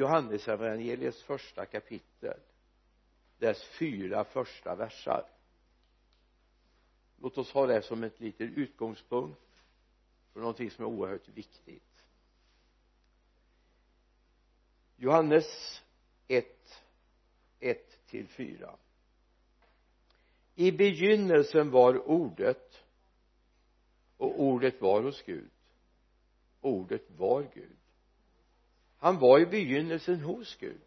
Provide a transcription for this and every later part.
Johannesevangeliets första kapitel dess fyra första versar. Låt oss ha det som ett litet utgångspunkt för någonting som är oerhört viktigt. Johannes 1 1 till 4 i begynnelsen var ordet och ordet var hos Gud. Ordet var Gud han var i begynnelsen hos Gud.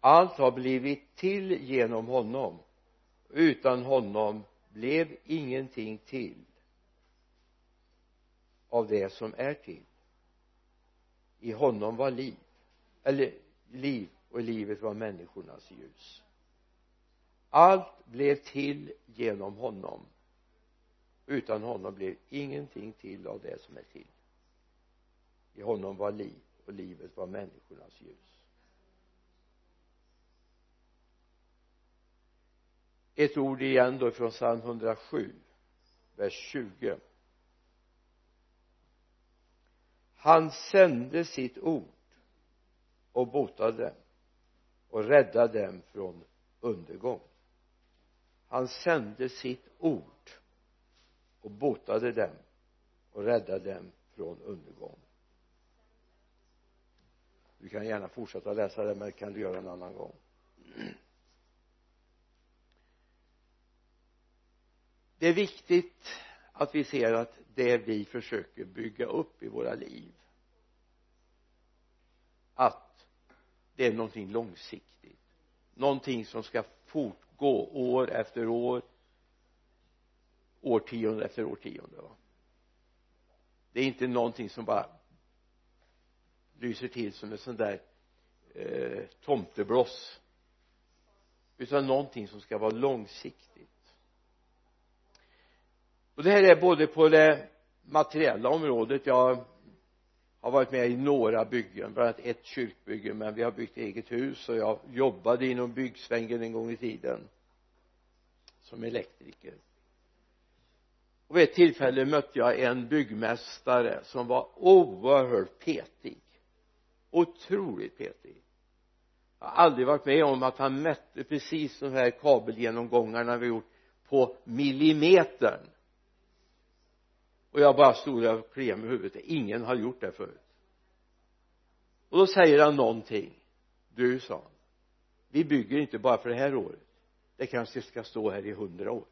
Allt har blivit till genom honom. Utan honom blev ingenting till av det som är till. I honom var liv. Eller liv och livet var människornas ljus. Allt blev till genom honom. Utan honom blev ingenting till av det som är till. I honom var liv och livet var människornas ljus. Ett ord igen då från psalm 107 vers 20 han sände sitt ord och botade dem och räddade dem från undergång. Han sände sitt ord och botade dem och räddade dem från undergång du kan gärna fortsätta läsa det men det kan du göra en annan gång. Det är viktigt att vi ser att det vi försöker bygga upp i våra liv att det är någonting långsiktigt. Någonting som ska fortgå år efter år årtionde efter årtionde va. Det är inte någonting som bara lyser till som en sån där eh, tomtebloss. Utan någonting som ska vara långsiktigt. Och det här är både på det materiella området. Jag har varit med i några byggen bland annat ett kyrkbygge men vi har byggt eget hus och jag jobbade inom byggsvängen en gång i tiden som elektriker. Och vid ett tillfälle mötte jag en byggmästare som var oerhört petig otroligt petig jag har aldrig varit med om att han mätte precis de här kabelgenomgångarna vi gjort på millimetern. Och jag bara stod där och kliade mig i huvudet. Ingen har gjort det förut. Och då säger han någonting. Du sa han. Vi bygger inte bara för det här året. Det kanske ska stå här i hundra år.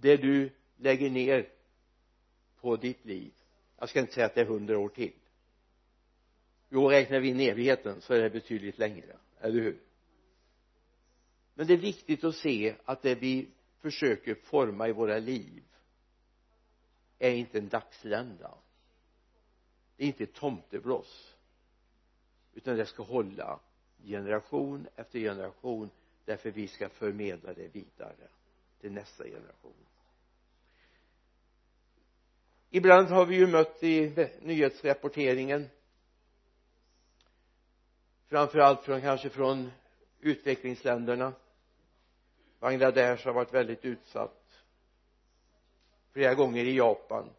Det du lägger ner på ditt liv. Jag ska inte säga att det är hundra år till. Jo räknar vi in evigheten så är det betydligt längre eller hur? Men det är viktigt att se att det vi försöker forma i våra liv är inte en dagslända det är inte ett tomtebloss utan det ska hålla generation efter generation därför vi ska förmedla det vidare till nästa generation ibland har vi ju mött i nyhetsrapporteringen framförallt från kanske från utvecklingsländerna. Bangladesh har varit väldigt utsatt flera gånger i Japan.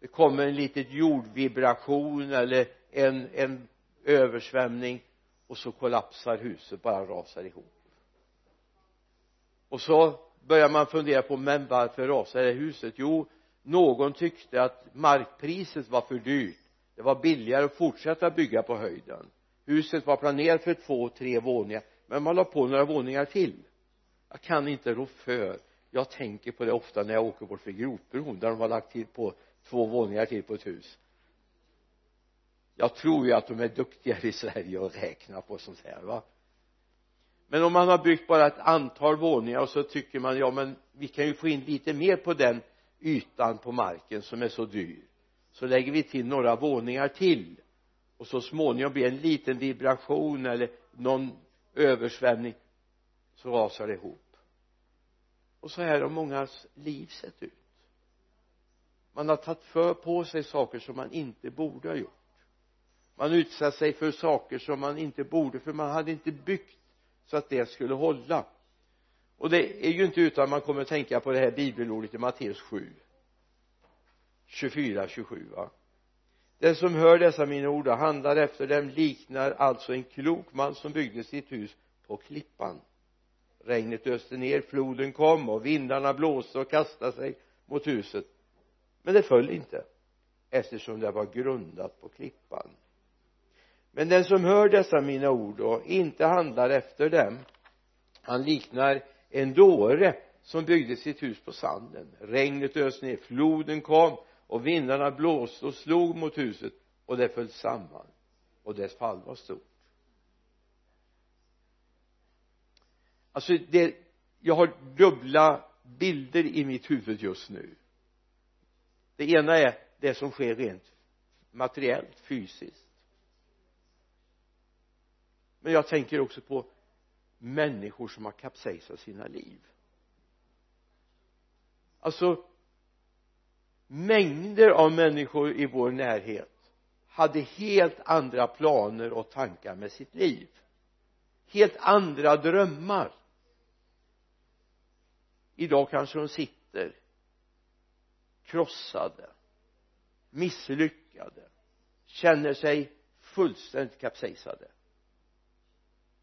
Det kommer en liten jordvibration eller en, en översvämning och så kollapsar huset bara rasar ihop. Och så börjar man fundera på men varför rasar det huset? Jo någon tyckte att markpriset var för dyrt. Det var billigare att fortsätta bygga på höjden. Huset var planerat för två, tre våningar men man la på några våningar till. Jag kan inte rå för. Jag tänker på det ofta när jag åker bort för Gropbron där de har lagt till på två våningar till på ett hus. Jag tror ju att de är duktigare i Sverige att räkna på sånt här va? Men om man har byggt bara ett antal våningar och så tycker man ja men vi kan ju få in lite mer på den ytan på marken som är så dyr. Så lägger vi till några våningar till. Och så småningom blir det en liten vibration eller någon översvämning. Så rasar det ihop. Och så här har mångas liv sett ut. Man har tagit för på sig saker som man inte borde ha gjort. Man utsatt sig för saker som man inte borde för man hade inte byggt så att det skulle hålla och det är ju inte utan man kommer att tänka på det här bibelordet i Matteus 7 24, 27 va? Den som hör dessa mina ord och handlar efter dem liknar alltså en klok man som byggde sitt hus på klippan. Regnet öste ner, floden kom och vindarna blåste och kastade sig mot huset. Men det föll inte eftersom det var grundat på klippan. Men den som hör dessa mina ord och inte handlar efter dem han liknar en dåre som byggde sitt hus på sanden. Regnet öste ner, floden kom och vindarna blåste och slog mot huset och det föll samman och dess fall var stort. Alltså det jag har dubbla bilder i mitt huvud just nu. Det ena är det som sker rent materiellt, fysiskt. Men jag tänker också på människor som har kapsejsat sina liv. Alltså mängder av människor i vår närhet hade helt andra planer och tankar med sitt liv. Helt andra drömmar. Idag kanske de sitter krossade misslyckade känner sig fullständigt kapsejsade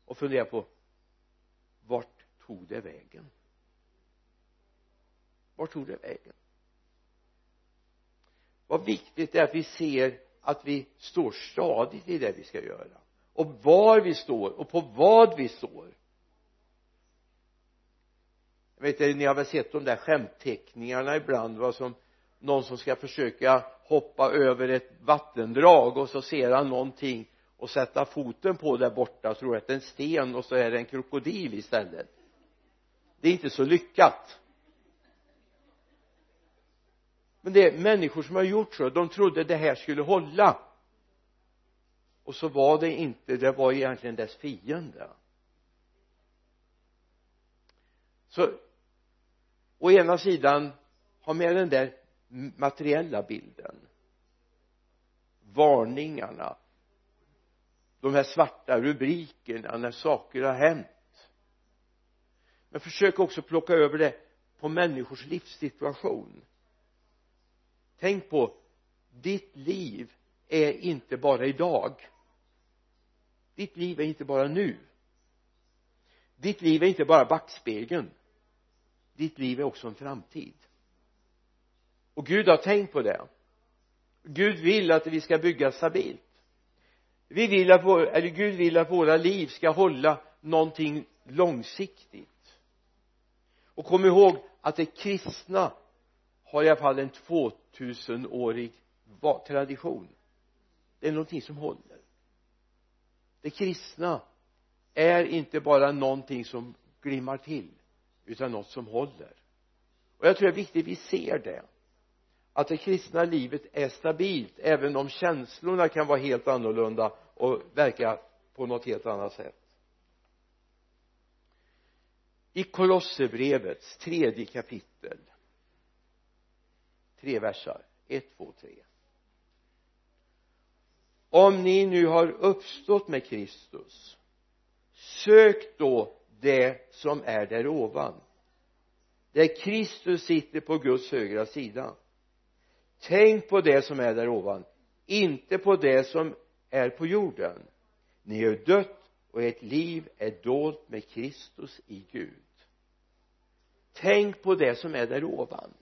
och funderar på vart tog det vägen? Vart tog det vägen? Vad viktigt det är att vi ser att vi står stadigt i det vi ska göra. Och var vi står och på vad vi står. Jag vet inte, ni har väl sett de där skämtteckningarna ibland vad som någon som ska försöka hoppa över ett vattendrag och så ser han någonting och sätta foten på där borta och tror att det är en sten och så är det en krokodil istället. Det är inte så lyckat. Men det är människor som har gjort så de trodde det här skulle hålla. Och så var det inte det var egentligen dess fiende. Så å ena sidan ha med den där materiella bilden varningarna de här svarta rubrikerna när saker har hänt. Men försök också plocka över det på människors livssituation. Tänk på ditt liv är inte bara idag. Ditt liv är inte bara nu. Ditt liv är inte bara backspegeln. Ditt liv är också en framtid. Och Gud har tänkt på det. Gud vill att vi ska bygga stabilt vi vill att vår, eller Gud vill att våra liv ska hålla någonting långsiktigt. Och kom ihåg att det kristna har i alla fall en 2000-årig tradition. Det är någonting som håller. Det kristna är inte bara någonting som glimmar till utan något som håller. Och jag tror det är viktigt att vi ser det att det kristna livet är stabilt även om känslorna kan vara helt annorlunda och verka på något helt annat sätt. I Kolosserbrevets tredje kapitel tre versar ett, två, tre. Om ni nu har uppstått med Kristus sök då det som är där ovan där Kristus sitter på Guds högra sida tänk på det som är där ovan inte på det som är på jorden. Ni har dött och ert liv är dolt med Kristus i Gud. Tänk på det som är där ovan.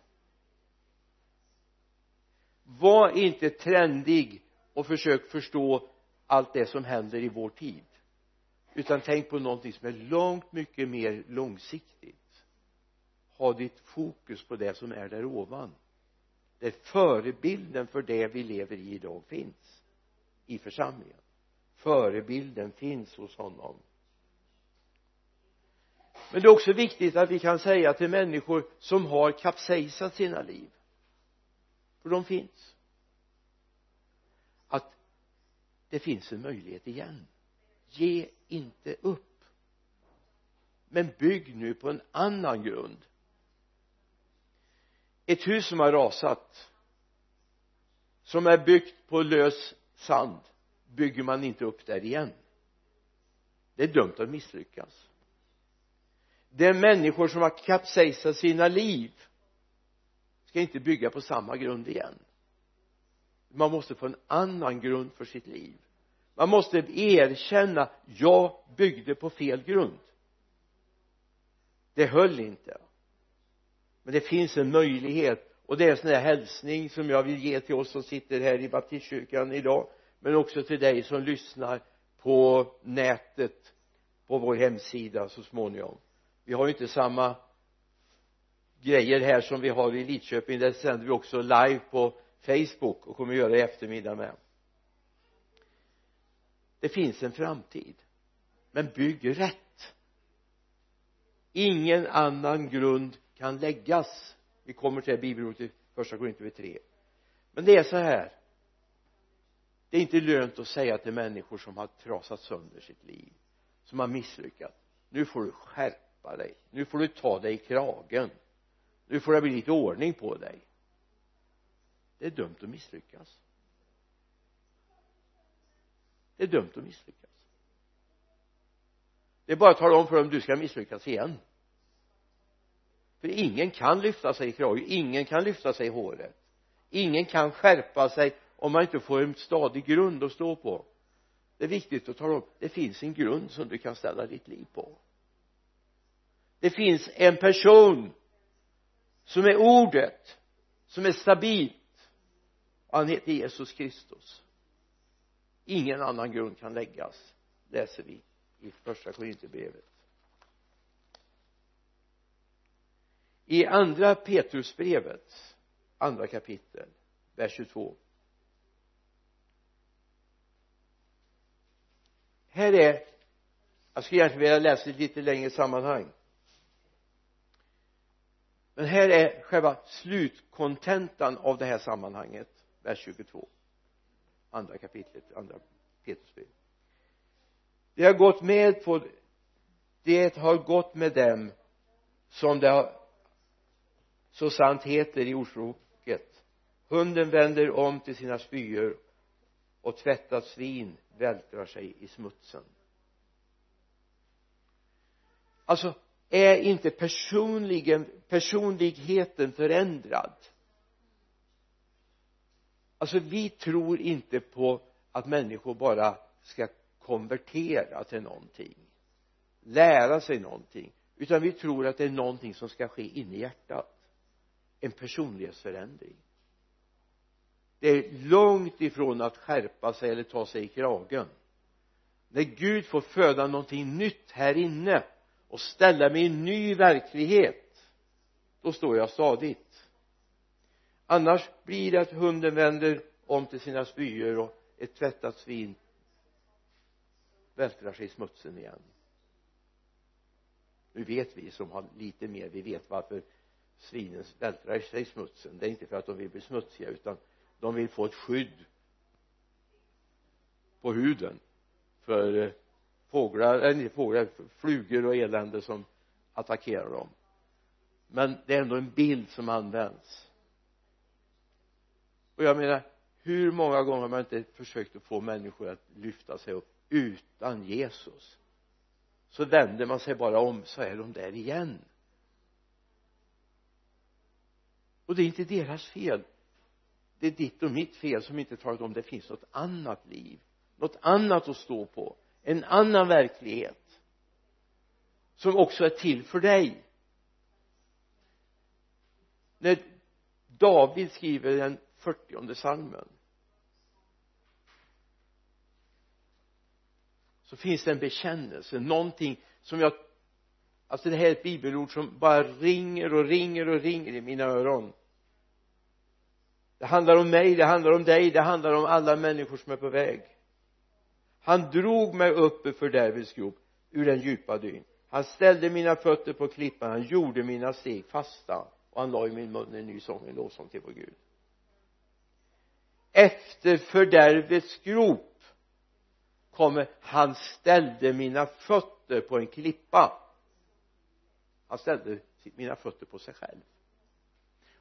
Var inte trendig och försök förstå allt det som händer i vår tid. Utan tänk på någonting som är långt mycket mer långsiktigt. Ha ditt fokus på det som är där ovan där förebilden för det vi lever i idag finns i församlingen. Förebilden finns hos honom. Men det är också viktigt att vi kan säga till människor som har kapsejsat sina liv för de finns att det finns en möjlighet igen. Ge inte upp. Men bygg nu på en annan grund ett hus som har rasat. Som är byggt på lös sand. Bygger man inte upp där igen. Det är dömt att misslyckas. Det är människor som har kapsejsat sina liv. Ska inte bygga på samma grund igen. Man måste få en annan grund för sitt liv. Man måste erkänna jag byggde på fel grund. Det höll inte men det finns en möjlighet. Och det är en sån där hälsning som jag vill ge till oss som sitter här i baptistkyrkan idag men också till dig som lyssnar på nätet på vår hemsida så småningom. Vi har ju inte samma grejer här som vi har i Lidköping. Där sänder vi också live på Facebook och kommer att göra det i eftermiddag med. Det finns en framtid men bygg rätt. Ingen annan grund kan läggas. Vi kommer till det bibelordet i första Korinthierbrevet 3 men det är så här. Det är inte lönt att säga till människor som har trasat sönder sitt liv som har misslyckats nu får du skärpa dig. Nu får du ta dig i kragen. Nu får det bli lite ordning på dig. Det är dömt att misslyckas. Det är dömt att misslyckas. Det är bara att tala om för dem du ska misslyckas igen för ingen kan lyfta sig i kragen ingen kan lyfta sig i håret. Ingen kan skärpa sig om man inte får en stadig grund att stå på. Det är viktigt att tala om det finns en grund som du kan ställa ditt liv på. Det finns en person som är ordet som är stabilt. Han heter Jesus Kristus. Ingen annan grund kan läggas läser vi i första Korinthierbrevet. I andra Petrusbrevet andra kapitel vers 22 här är jag skulle egentligen vilja läsa ett lite längre sammanhang. Men här är själva slutkontentan av det här sammanhanget vers 22 andra kapitlet andra Petrusbrev. Det har gått med på det har gått med dem som det har så sant heter i ordspråket hunden vänder om till sina spyor och tvättat svin vältrar sig i smutsen. Alltså är inte personligen personligheten förändrad? Alltså vi tror inte på att människor bara ska konvertera till någonting lära sig någonting utan vi tror att det är någonting som ska ske inne i hjärtat en personlighetsförändring. Det är långt ifrån att skärpa sig eller ta sig i kragen. När Gud får föda någonting nytt här inne och ställa mig i en ny verklighet då står jag stadigt. Annars blir det att hunden vänder om till sina spyor och ett tvättat svin vältrar sig i smutsen igen. Nu vet vi som har lite mer vi vet varför svinen vältrar sig i smutsen. Det är inte för att de vill bli smutsiga utan de vill få ett skydd på huden för eh, fåglar, eller inte fåglar, flugor och elände som attackerar dem. Men det är ändå en bild som används. Och jag menar hur många gånger har man inte försökt att få människor att lyfta sig upp utan Jesus? Så vänder man sig bara om så är de där igen. Och det är inte deras fel. Det är ditt och mitt fel som inte talat om det finns något annat liv. Något annat att stå på. En annan verklighet. Som också är till för dig. När David skriver den fyrtionde salmen så finns det en bekännelse. Någonting som jag alltså det här är ett bibelord som bara ringer och ringer och ringer i mina öron det handlar om mig, det handlar om dig, det handlar om alla människor som är på väg. Han drog mig upp ur fördärvets grop ur den djupa dyn. Han ställde mina fötter på klippan han gjorde mina steg fasta och han la i min mun en ny sång, en lovsång till vår Gud. Efter fördärvets grop kommer han ställde mina fötter på en klippa. Han ställde mina fötter på sig själv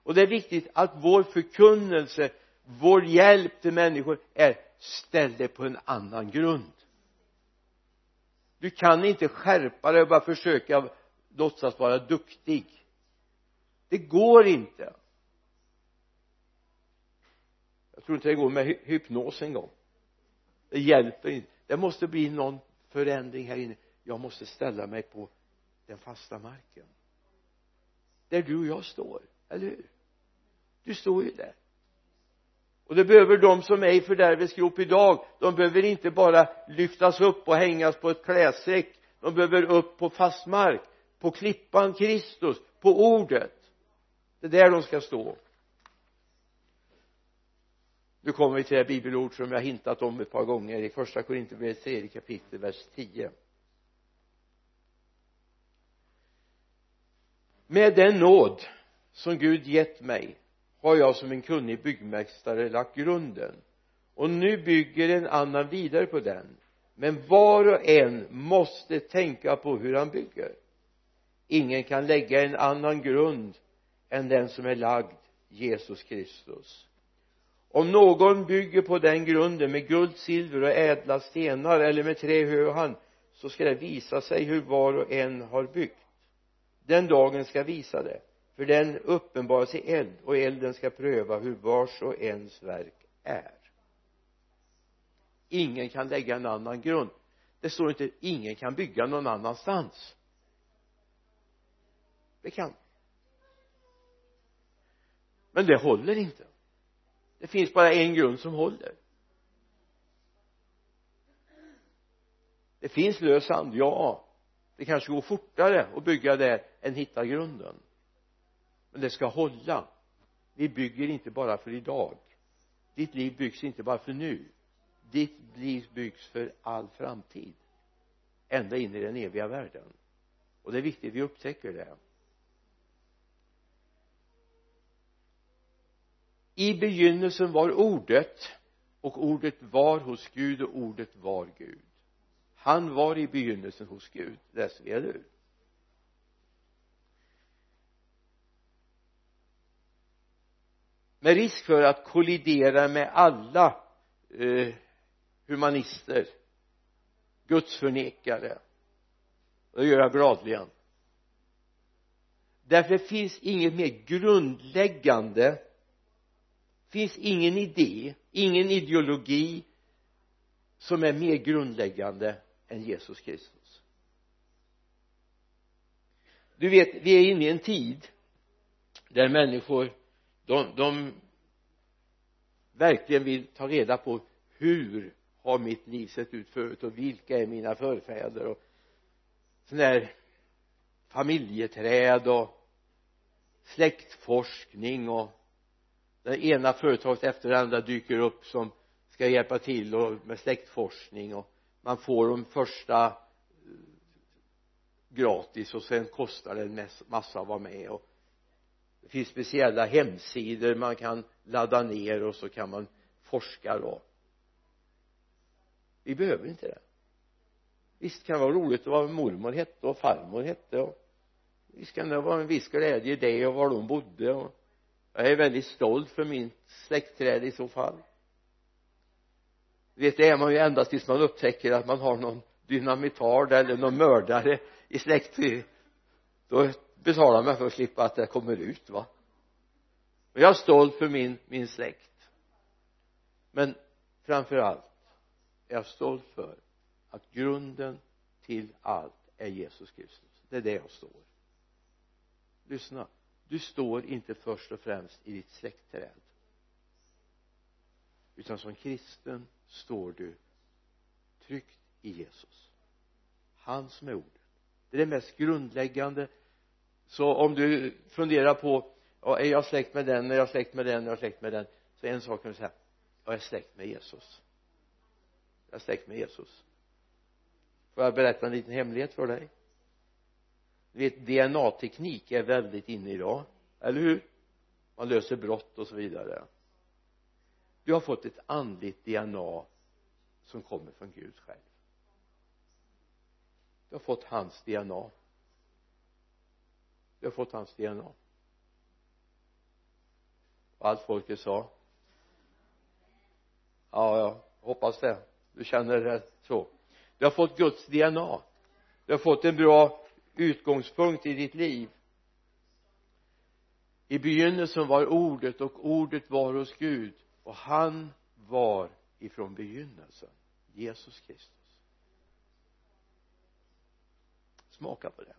och det är viktigt att vår förkunnelse vår hjälp till människor är ställ dig på en annan grund. Du kan inte skärpa dig och bara försöka låtsas vara duktig. Det går inte. Jag tror inte det går med hypnos en gång. Det hjälper inte. Det måste bli någon förändring här inne. Jag måste ställa mig på den fasta marken. Där du och jag står, eller hur? Du står ju där. Och det behöver de som är i fördärvets grop idag de behöver inte bara lyftas upp och hängas på ett klädsäck. De behöver upp på fast mark på klippan Kristus på ordet. Det är där de ska stå. Nu kommer vi till det bibelord som jag hintat om ett par gånger i första Korintierbrevet tredje kapitel vers 10 med den nåd som Gud gett mig har jag som en kunnig byggmästare lagt grunden. Och nu bygger en annan vidare på den. Men var och en måste tänka på hur han bygger. Ingen kan lägga en annan grund än den som är lagd Jesus Kristus. Om någon bygger på den grunden med guld, silver och ädla stenar eller med trä, hö och hand så ska det visa sig hur var och en har byggt. Den dagen ska visa det för den uppenbaras i eld och elden ska pröva hur vars och ens verk är. Ingen kan lägga en annan grund. Det står inte ingen kan bygga någon annanstans. Det kan men det håller inte. Det finns bara en grund som håller. Det finns lös sand, ja. Det kanske går fortare att bygga där än hitta grunden men det ska hålla. Vi bygger inte bara för idag. Ditt liv byggs inte bara för nu. Ditt liv byggs för all framtid. Ända in i den eviga världen. Och det är viktigt att vi upptäcker det. I begynnelsen var ordet och ordet var hos Gud och ordet var Gud. Han var i begynnelsen hos Gud. Läser vi, eller hur? Med risk för att kollidera med alla eh, humanister gudsförnekare och det gör jag gladligen. Därför finns inget mer grundläggande finns ingen idé ingen ideologi som är mer grundläggande än Jesus Kristus. Du vet vi är inne i en tid där människor de, de verkligen vill ta reda på hur har mitt liv sett ut förut och vilka är mina förfäder och sådana där familjeträd och släktforskning och det ena företaget efter det andra dyker upp som ska hjälpa till och med släktforskning och man får de första eh, gratis och sen kostar det en massa att vara med och det finns speciella hemsidor man kan ladda ner och så kan man forska då. Vi behöver inte det. Visst kan det vara roligt vad mormor hette och farmor hette och visst kan det vara en viss glädje i det och var de bodde och jag är väldigt stolt för min släktträd i så fall. Vet det är man ju ända tills man upptäcker att man har någon dynamitard eller någon mördare i släktträdet då betalar mig för att slippa att det kommer ut va? Och jag är stolt för min, min släkt. Men framför allt är jag stolt för att grunden till allt är Jesus Kristus. Det är det jag står. Lyssna. Du står inte först och främst i ditt släktträd. Utan som kristen står du tryggt i Jesus. Han som är ordet. Det är det mest grundläggande så om du funderar på ja, är jag släkt med den, är jag släkt med den, är jag släkt med den? Så en sak kan du säga jag är släkt med Jesus. Jag är släkt med Jesus. Får jag berätta en liten hemlighet för dig? Du vet DNA-teknik är väldigt inne idag eller hur? Man löser brott och så vidare. Du har fått ett andligt DNA som kommer från Gud själv. Du har fått hans DNA vi har fått hans DNA och allt folket sa. Ja jag hoppas det. Du känner det så. Du har fått Guds DNA du har fått en bra utgångspunkt i ditt liv. I begynnelsen var ordet och ordet var hos Gud. Och han var ifrån begynnelsen. Jesus Kristus. Smaka på det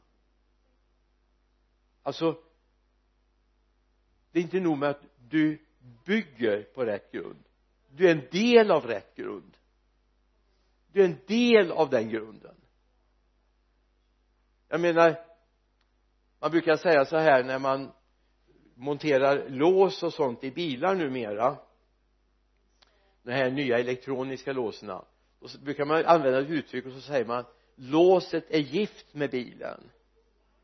alltså det är inte nog med att du bygger på rätt grund. Du är en del av rätt grund. Du är en del av den grunden. Jag menar man brukar säga så här när man monterar lås och sånt i bilar numera. De här nya elektroniska låsen. Och så brukar man använda ett uttryck och så säger man låset är gift med bilen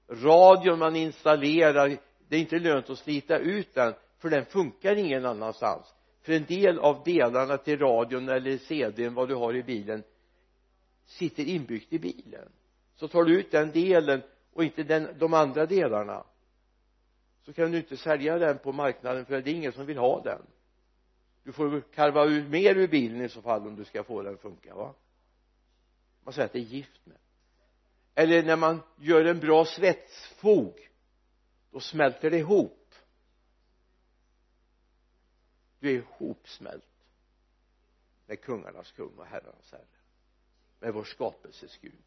radion man installerar det är inte lönt att slita ut den för den funkar ingen annanstans. För en del av delarna till radion eller cdn vad du har i bilen sitter inbyggt i bilen. Så tar du ut den delen och inte den, de andra delarna så kan du inte sälja den på marknaden för det är ingen som vill ha den. Du får karva ur mer ur bilen i så fall om du ska få den att funka va? Man säger att det är gift med eller när man gör en bra svetsfog då smälter det ihop. Du är ihopsmält med kungarnas kung och herrarnas herre med vår skapelses Gud.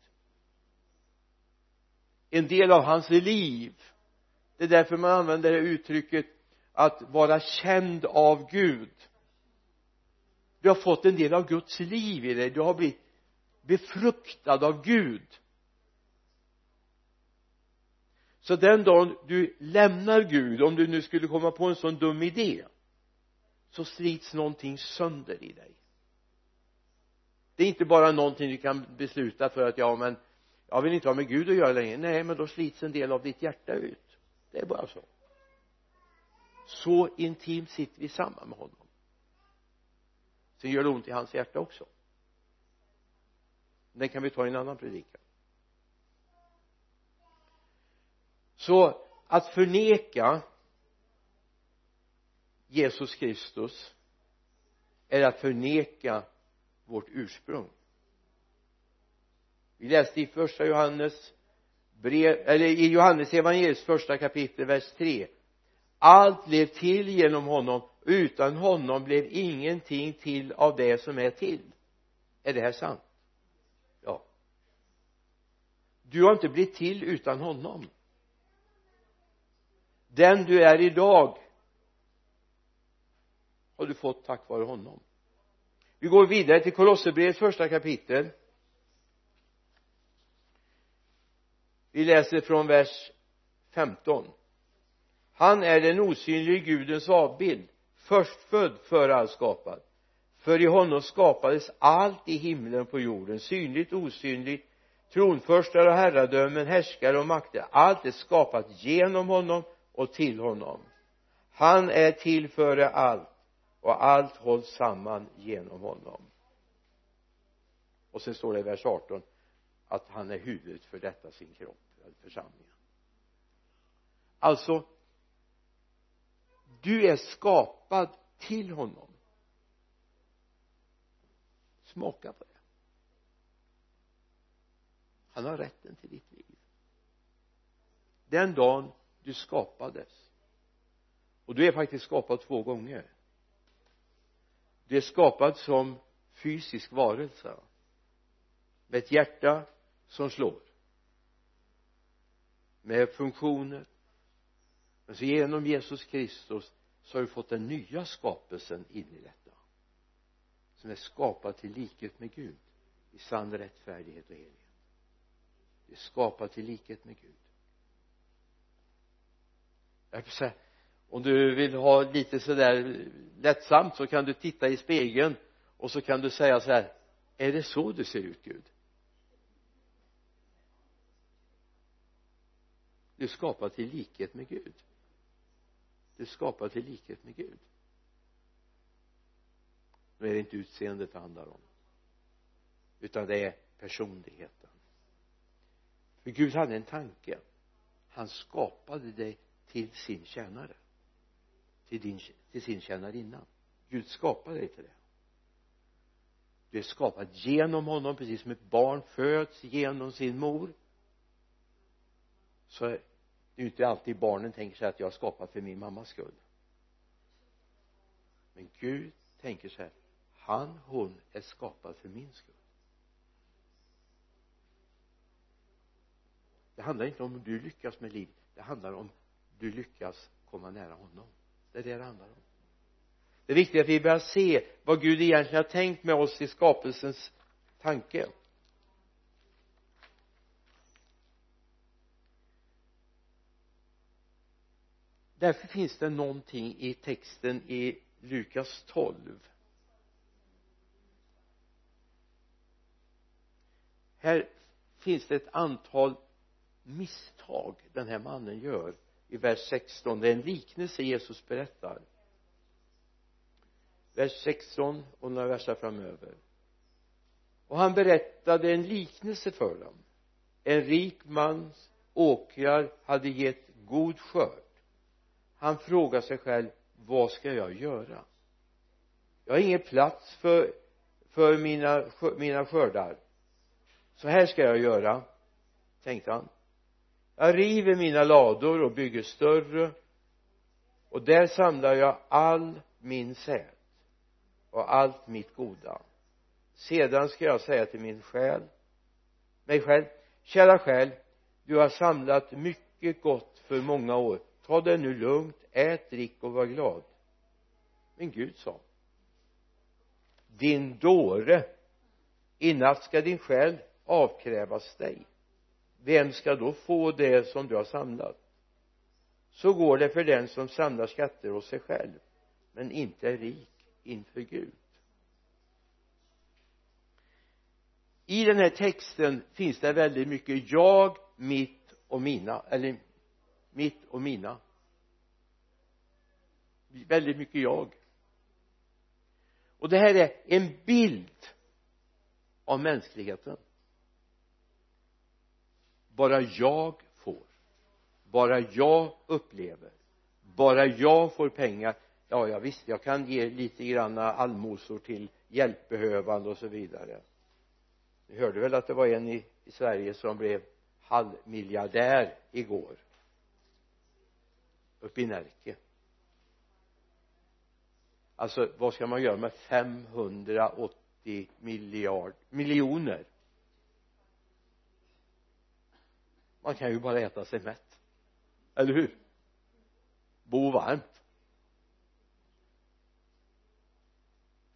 En del av hans liv det är därför man använder det uttrycket att vara känd av Gud. Du har fått en del av Guds liv i dig du har blivit befruktad av Gud så den dagen du lämnar Gud om du nu skulle komma på en sån dum idé så slits någonting sönder i dig. Det är inte bara någonting du kan besluta för att ja men jag vill inte ha med Gud att göra längre. Nej men då slits en del av ditt hjärta ut. Det är bara så. Så intimt sitter vi samman med honom. Sen gör det ont i hans hjärta också. Den kan vi ta i en annan predikan. Så att förneka Jesus Kristus är att förneka vårt ursprung. Vi läste i första Johannes brev, eller i Johannes evangeliets första kapitel vers 3 allt blev till genom honom utan honom blev ingenting till av det som är till. Är det här sant? Ja. Du har inte blivit till utan honom den du är idag har du fått tack vare honom. Vi går vidare till Kolosserbrevets första kapitel. Vi läser från vers 15 han är den osynlige gudens avbild förstfödd före allt skapat för i honom skapades allt i himlen och på jorden synligt osynligt tronförstar och herradömen härskare och makter. Allt är skapat genom honom och till honom. Han är till före allt och allt hålls samman genom honom. Och sen står det i vers 18 att han är huvudet för detta sin kropp församlingen. Alltså du är skapad till honom. Smaka på det. Han har rätten till ditt liv. Den dagen du skapades. Och du är faktiskt skapad två gånger. Du är skapad som fysisk varelse. Med ett hjärta som slår. Med funktioner. Men så genom Jesus Kristus så har du fått den nya skapelsen in i detta. Som är skapad till likhet med Gud i sann rättfärdighet och helhet. Det är skapad till likhet med Gud jag säga, om du vill ha lite sådär lättsamt så kan du titta i spegeln och så kan du säga så här är det så du ser ut Gud? Du är skapad till likhet med Gud. Du är skapad till likhet med Gud. Nu är det inte utseendet det handlar om utan det är personligheten. För Gud hade en tanke. Han skapade dig till sin tjänare. Till, din, till sin tjänarinna. Gud skapade dig till det. Du är skapad genom honom precis som ett barn föds genom sin mor. Så det är ju inte alltid barnen tänker sig att jag är skapad för min mammas skull. Men Gud tänker så här han, hon är skapad för min skull. Det handlar inte om hur du lyckas med livet. Det handlar om du lyckas komma nära honom. Det är det det handlar om. Det är viktigt att vi börjar se vad Gud egentligen har tänkt med oss i skapelsens tanke. Därför finns det någonting i texten i Lukas 12 här finns det ett antal misstag den här mannen gör i vers 16 det är en liknelse Jesus berättar. Vers 16 och några verser framöver. Och han berättade en liknelse för dem. En rik mans åkrar hade gett god skörd. Han frågade sig själv vad ska jag göra? Jag har ingen plats för för mina, mina skördar. Så här ska jag göra tänkte han jag river mina lador och bygger större och där samlar jag all min säd och allt mitt goda. Sedan ska jag säga till min själ mig själv kära själ du har samlat mycket gott för många år. Ta det nu lugnt ät, drick och var glad. Men Gud sa din dåre i natt ska din själ avkrävas dig vem ska då få det som du har samlat? Så går det för den som samlar skatter hos sig själv men inte är rik inför Gud. I den här texten finns det väldigt mycket jag, mitt och mina eller mitt och mina. Väldigt mycket jag. Och det här är en bild av mänskligheten bara jag får. Bara jag upplever. Bara jag får pengar. Ja, ja visst jag kan ge lite grann allmosor till hjälpbehövande och så vidare. Ni hörde väl att det var en i, i Sverige som blev halvmiljardär igår. Uppe i Närke. Alltså vad ska man göra med 580 miljard miljoner? Man kan ju bara äta sig mätt. Eller hur? Bo varmt.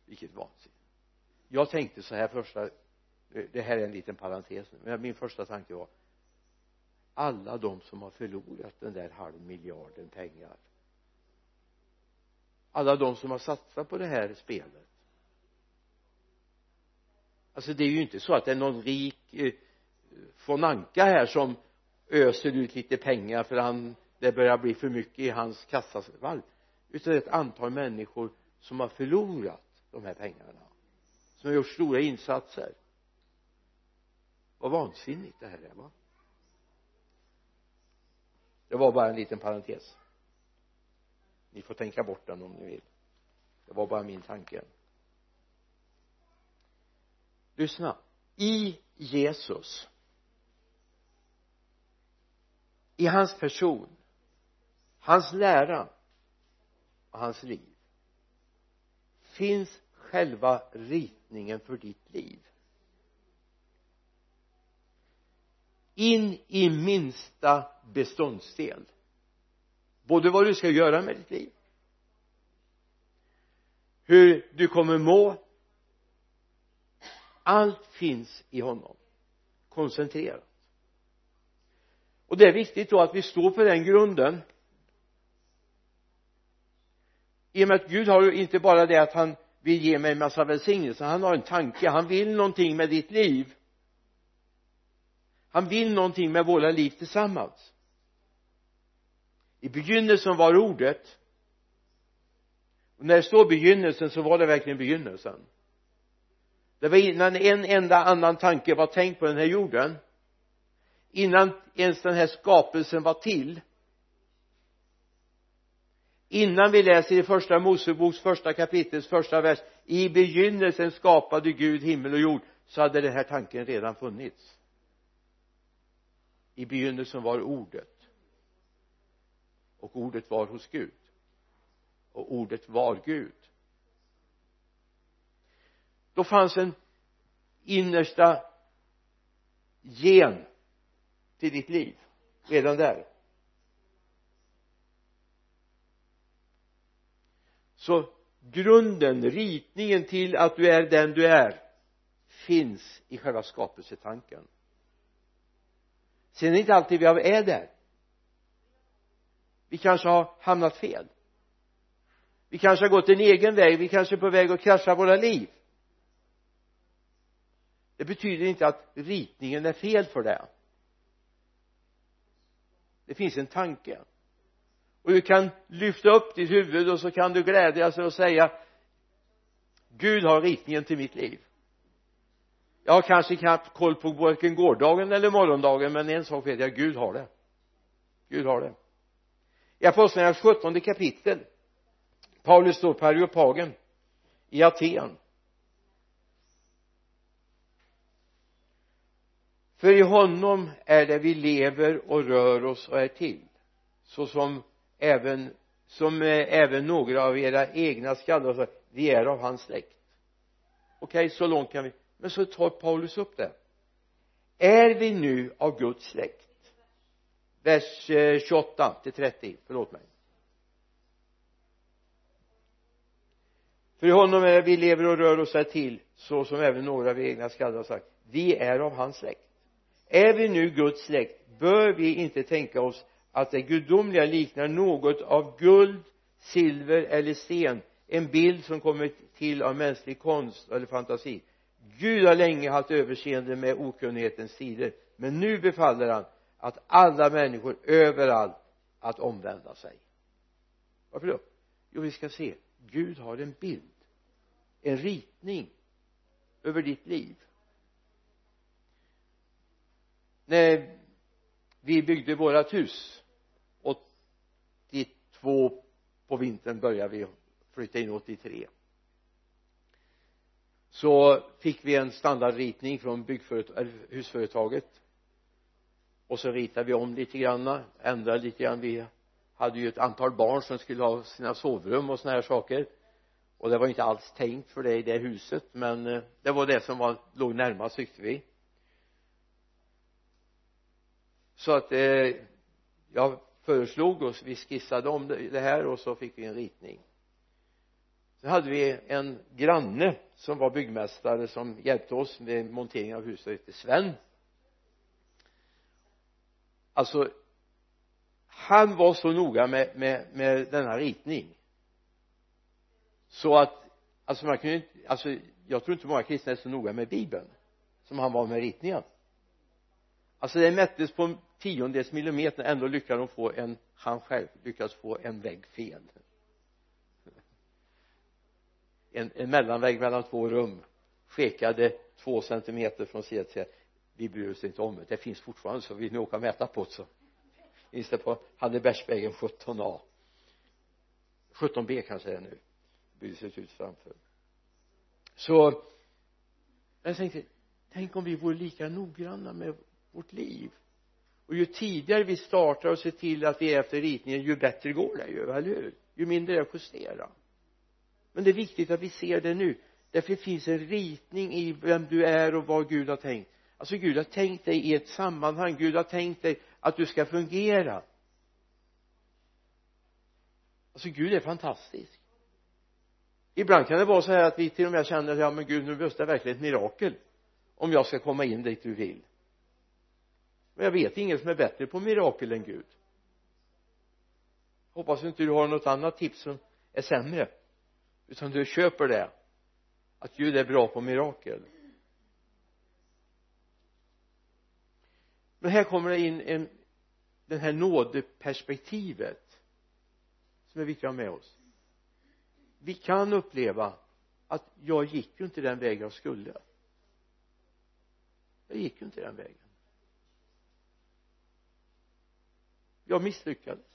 Vilket vansinne. Jag tänkte så här första det här är en liten parentes men min första tanke var alla de som har förlorat den där halv miljarden pengar alla de som har satsat på det här spelet. Alltså det är ju inte så att det är någon rik eh, von Anka här som öser ut lite pengar för han det börjar bli för mycket i hans kassavalv utan det är ett antal människor som har förlorat de här pengarna. Som har gjort stora insatser. Vad vansinnigt det här är va? Det var bara en liten parentes. Ni får tänka bort den om ni vill. Det var bara min tanke. Lyssna. I Jesus i hans person hans lära och hans liv. Finns själva ritningen för ditt liv? In i minsta beståndsdel. Både vad du ska göra med ditt liv. Hur du kommer må. Allt finns i honom. Koncentrerat och det är viktigt då att vi står på den grunden. I och med att Gud har ju inte bara det att han vill ge mig en massa välsignelse han har en tanke han vill någonting med ditt liv. Han vill någonting med våra liv tillsammans. I begynnelsen var ordet. Och när det står begynnelsen så var det verkligen begynnelsen. Det var innan en enda annan tanke var tänkt på den här jorden innan ens den här skapelsen var till. Innan vi läser i första Moseboks första kapitels första vers i begynnelsen skapade Gud himmel och jord så hade den här tanken redan funnits. I begynnelsen var ordet. Och ordet var hos Gud. Och ordet var Gud. Då fanns en innersta gen till ditt liv redan där. Så grunden, ritningen till att du är den du är finns i själva skapelsetanken. Sen är det inte alltid vi är där. Vi kanske har hamnat fel. Vi kanske har gått en egen väg. Vi kanske är på väg att krascha våra liv. Det betyder inte att ritningen är fel för det det finns en tanke. Och du kan lyfta upp ditt huvud och så kan du glädjas och säga Gud har ritningen till mitt liv. Jag har kanske knappt koll på varken gårdagen eller morgondagen men en sak vet jag Gud har det. Gud har det. I apostlagärningarnas sjuttonde kapitel Paulus står på Areopagen i Aten. För i honom är det vi lever och rör oss och är till. Så som även som eh, även några av era egna skallar sa vi är av hans släkt. Okej okay, så långt kan vi. Men så tar Paulus upp det. Är vi nu av Guds släkt? Vers eh, 28 till 30 förlåt mig. För i honom är vi lever och rör oss här till så som även några av egna skallar har sagt. Vi är av hans släkt är vi nu Guds släkt bör vi inte tänka oss att det gudomliga liknar något av guld silver eller sten en bild som kommit till av mänsklig konst eller fantasi. Gud har länge haft överseende med okunnighetens tider men nu befaller han att alla människor överallt att omvända sig. Varför då? Jo vi ska se. Gud har en bild en ritning över ditt liv när vi byggde vårat hus 82 på vintern började vi flytta in 83 så fick vi en standardritning från äh, husföretaget. Och så ritade vi om lite grann ändrade lite grann. Vi hade ju ett antal barn som skulle ha sina sovrum och såna här saker. Och det var inte alls tänkt för det i det huset men eh, det var det som var, låg närmast tyckte vi så att eh, jag föreslog och vi skissade om det här och så fick vi en ritning. Så hade vi en granne som var byggmästare som hjälpte oss med monteringen av huset hette Sven. Alltså han var så noga med, med, med denna ritning. Så att alltså man kunde inte alltså jag tror inte många kristna är så noga med bibeln som han var med ritningen alltså det mättes på en tiondels millimeter. Ändå lyckades de få en han själv lyckades få en vägg fel. En, en mellanvägg mellan två rum skekade två centimeter från sida till sida vi bryr oss inte om det. Det finns fortfarande så vill ni åka och mäta på det så. Finns det på Hannebergsvägen 17a 17b kanske det är nu. Byggdes ett framför. Så jag tänkte tänk om vi vore lika noggranna med vårt liv. Och ju tidigare vi startar och ser till att vi är efter ritningen ju bättre går det ju, eller hur? Ju mindre är att justera men det är viktigt att vi ser det nu. Därför det finns en ritning i vem du är och vad Gud har tänkt. Alltså Gud har tänkt dig i ett sammanhang. Gud har tänkt dig att du ska fungera. Alltså Gud är fantastisk. Ibland kan det vara så här att vi till och med känner ja men Gud nu behövs det verkligen ett mirakel om jag ska komma in dit du vill men jag vet ingen som är bättre på mirakel än Gud. Hoppas inte du har något annat tips som är sämre utan du köper det att Gud är bra på mirakel. Men här kommer det in en det här nådeperspektivet som är viktigt att ha med oss. Vi kan uppleva att jag gick ju inte den väg jag skulle. Jag gick ju inte den vägen. Jag misslyckades.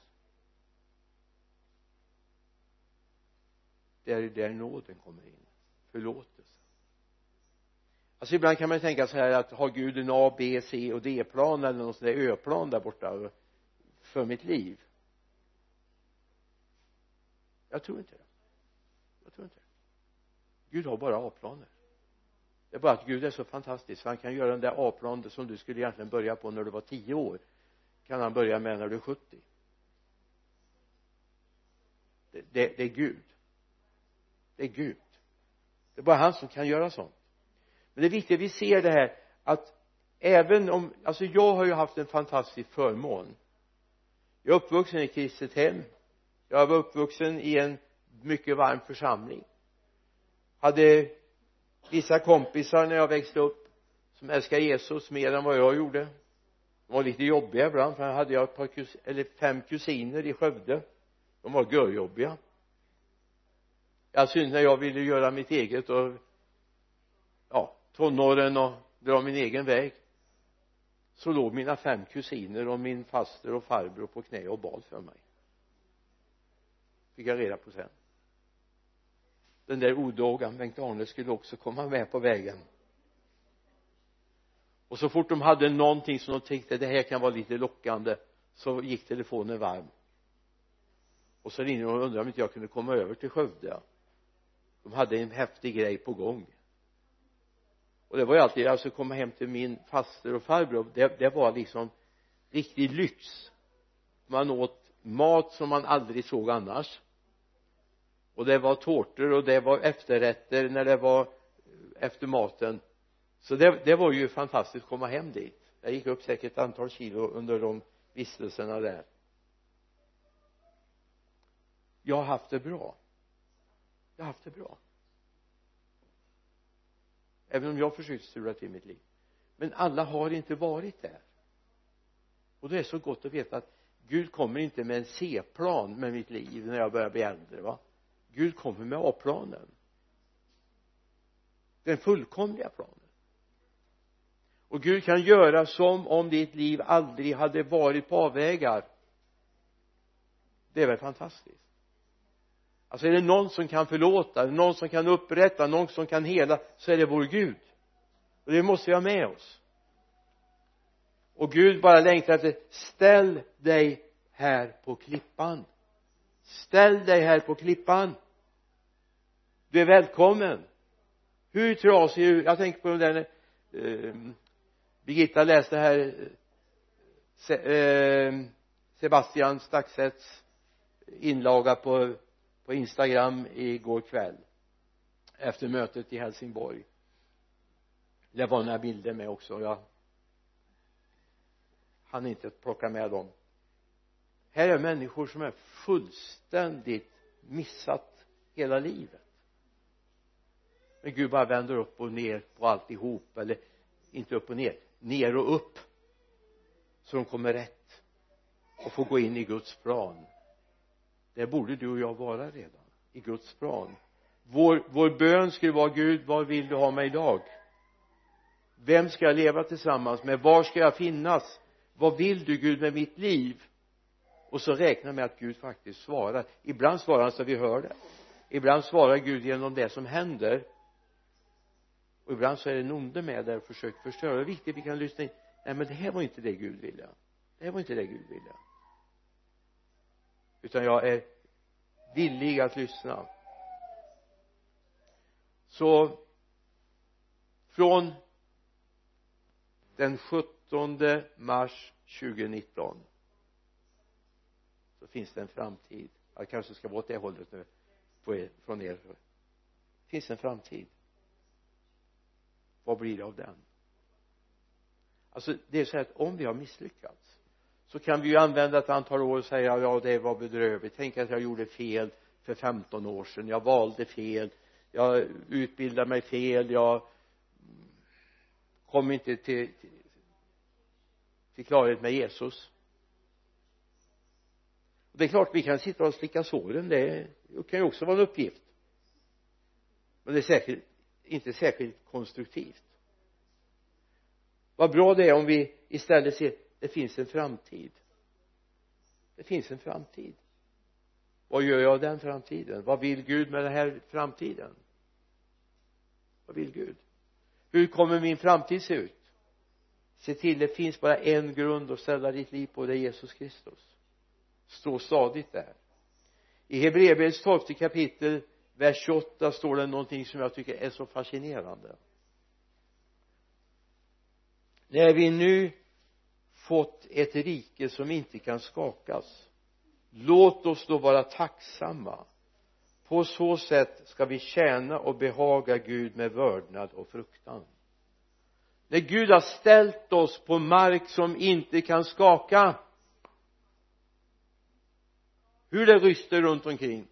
Det är där nåden kommer in. Förlåtelse. Alltså ibland kan man tänka så här att har Gud en A, B, C och D-plan eller någon sån där Ö-plan där borta för mitt liv? Jag tror inte det. Jag tror inte det. Gud har bara A-planer. Det är bara att Gud är så fantastisk för han kan göra den där A-planen som du skulle egentligen börja på när du var tio år kan han börja med när du är 70 det, det, det är Gud. Det är Gud. Det är bara han som kan göra sånt. Men det är viktigt att vi ser det här att även om alltså jag har ju haft en fantastisk förmån. Jag är uppvuxen i ett kristet hem. Jag var uppvuxen i en mycket varm församling. Hade vissa kompisar när jag växte upp som älskade Jesus mer än vad jag gjorde var lite jobbiga ibland för hade jag ett par kus eller fem kusiner i Skövde. De var görjobbiga. Jag syns när jag ville göra mitt eget och ja tonåren och dra min egen väg. Så låg mina fem kusiner och min faster och farbror på knä och bad för mig. Fick jag reda på sen. Den där odågan Bengt-Arne skulle också komma med på vägen och så fort de hade någonting som de tänkte det här kan vara lite lockande så gick telefonen varm. Och så ringde de och undrade om inte jag kunde komma över till Skövde. De hade en häftig grej på gång. Och det var ju alltid alltså komma hem till min faster och farbror det, det var liksom riktig lyx. Man åt mat som man aldrig såg annars. Och det var tårtor och det var efterrätter när det var efter maten så det, det var ju fantastiskt att komma hem dit. Jag gick upp säkert ett antal kilo under de vistelserna där. Jag har haft det bra. Jag har haft det bra. Även om jag försökt strula till mitt liv. Men alla har inte varit där. Och det är så gott att veta att Gud kommer inte med en C-plan med mitt liv när jag börjar bli äldre va? Gud kommer med A-planen. Den fullkomliga planen och Gud kan göra som om ditt liv aldrig hade varit på avvägar. Det är väl fantastiskt? Alltså är det någon som kan förlåta någon som kan upprätta någon som kan hela så är det vår Gud. Och det måste vi ha med oss. Och Gud bara längtar efter ställ dig här på klippan. Ställ dig här på klippan. Du är välkommen. Hur trasig jag tänker på den där eh, Birgitta läste här eh, eh, Sebastian Staxets inlaga på på Instagram igår kväll efter mötet i Helsingborg. Det var några bilder med också jag hann inte plocka med dem. Här är människor som är fullständigt missat hela livet. Men Gud bara vänder upp och ner på alltihop eller inte upp och ner ner och upp så de kommer rätt och får gå in i Guds plan. Där borde du och jag vara redan i Guds plan. Vår, vår bön skulle vara Gud vad vill du ha mig idag? Vem ska jag leva tillsammans med? Var ska jag finnas? Vad vill du Gud med mitt liv? Och så räkna med att Gud faktiskt svarar. Ibland svarar han så vi hör det. Ibland svarar Gud genom det som händer och ibland så är det en onde med där och försöker förstöra. Det är viktigt att vi kan lyssna in. Nej men det här var inte det Gud ville. Det här var inte det Gud ville. Utan jag är villig att lyssna. Så från den 17 mars 2019 så finns det en framtid. Jag kanske ska vara åt det hållet nu på er, från er. Finns en framtid? Vad blir det av den? Alltså det är så här att om vi har misslyckats så kan vi ju använda ett antal år och säga ja det var bedrövligt. Tänk att jag gjorde fel för 15 år sedan. Jag valde fel. Jag utbildade mig fel. Jag kom inte till, till, till klarhet med Jesus. Det är klart vi kan sitta och slicka såren. Det kan ju också vara en uppgift. Men det är säkert inte särskilt konstruktivt. Vad bra det är om vi istället ser det finns en framtid. Det finns en framtid. Vad gör jag av den framtiden? Vad vill Gud med den här framtiden? Vad vill Gud? Hur kommer min framtid se ut? Se till det finns bara en grund att ställa ditt liv på det är Jesus Kristus. Stå stadigt där. I Hebreerbrevets tolfte kapitel vers 28 står det någonting som jag tycker är så fascinerande. När vi nu fått ett rike som inte kan skakas låt oss då vara tacksamma. På så sätt ska vi tjäna och behaga Gud med vördnad och fruktan. När Gud har ställt oss på mark som inte kan skaka hur det ryster runt omkring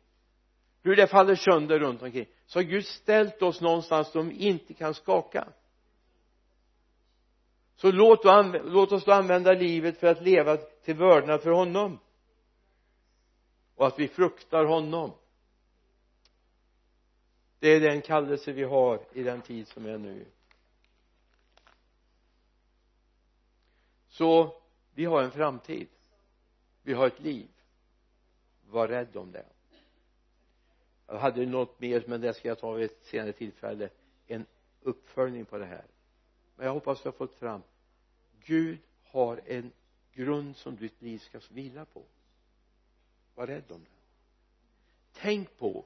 hur det faller sönder runt omkring. Så har Gud ställt oss någonstans som inte kan skaka. Så låt, låt oss då använda livet för att leva till vördnad för honom. Och att vi fruktar honom. Det är den kallelse vi har i den tid som är nu. Så vi har en framtid. Vi har ett liv. Var rädd om det jag hade något mer men det ska jag ta vid ett senare tillfälle. En uppföljning på det här. Men jag hoppas du har fått fram. Gud har en grund som ditt liv ska vila på. Var rädd om det. Tänk på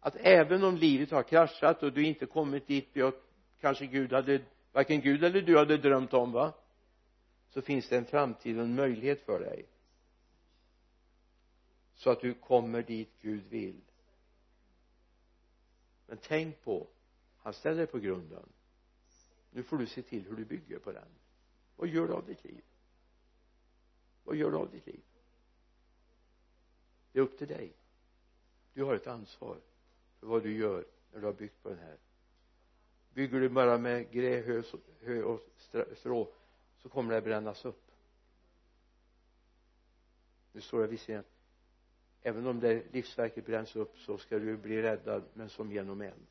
att även om livet har kraschat och du inte kommit dit jag kanske Gud hade varken Gud eller du hade drömt om va? Så finns det en framtid och en möjlighet för dig. Så att du kommer dit Gud vill men tänk på han ställer dig på grunden. Nu får du se till hur du bygger på den. Vad gör du av ditt liv? Vad gör du av ditt liv? Det är upp till dig. Du har ett ansvar för vad du gör när du har byggt på den här. Bygger du bara med grä, hö, hö och strå så kommer det brännas upp. Nu står det visserligen även om det livsverket bränns upp så ska du bli räddad men som genom eld.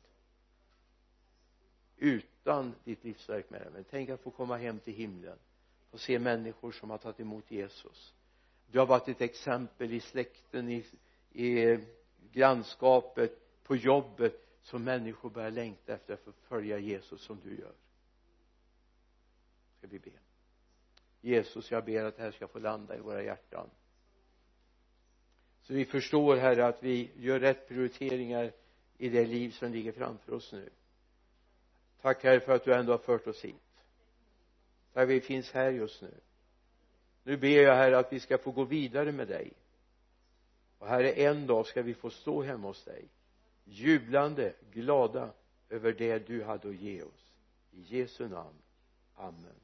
Utan ditt livsverk med dig men tänk att få komma hem till himlen och se människor som har tagit emot Jesus. Du har varit ett exempel i släkten i, i grannskapet på jobbet som människor börjar längta efter att få följa Jesus som du gör. Ska vi be. Jesus jag ber att det här ska få landa i våra hjärtan så vi förstår herre att vi gör rätt prioriteringar i det liv som ligger framför oss nu. Tack herre för att du ändå har fört oss hit. Tack vi finns här just nu. Nu ber jag herre att vi ska få gå vidare med dig. Och herre en dag ska vi få stå hemma hos dig jublande glada över det du hade att ge oss. I Jesu namn. Amen.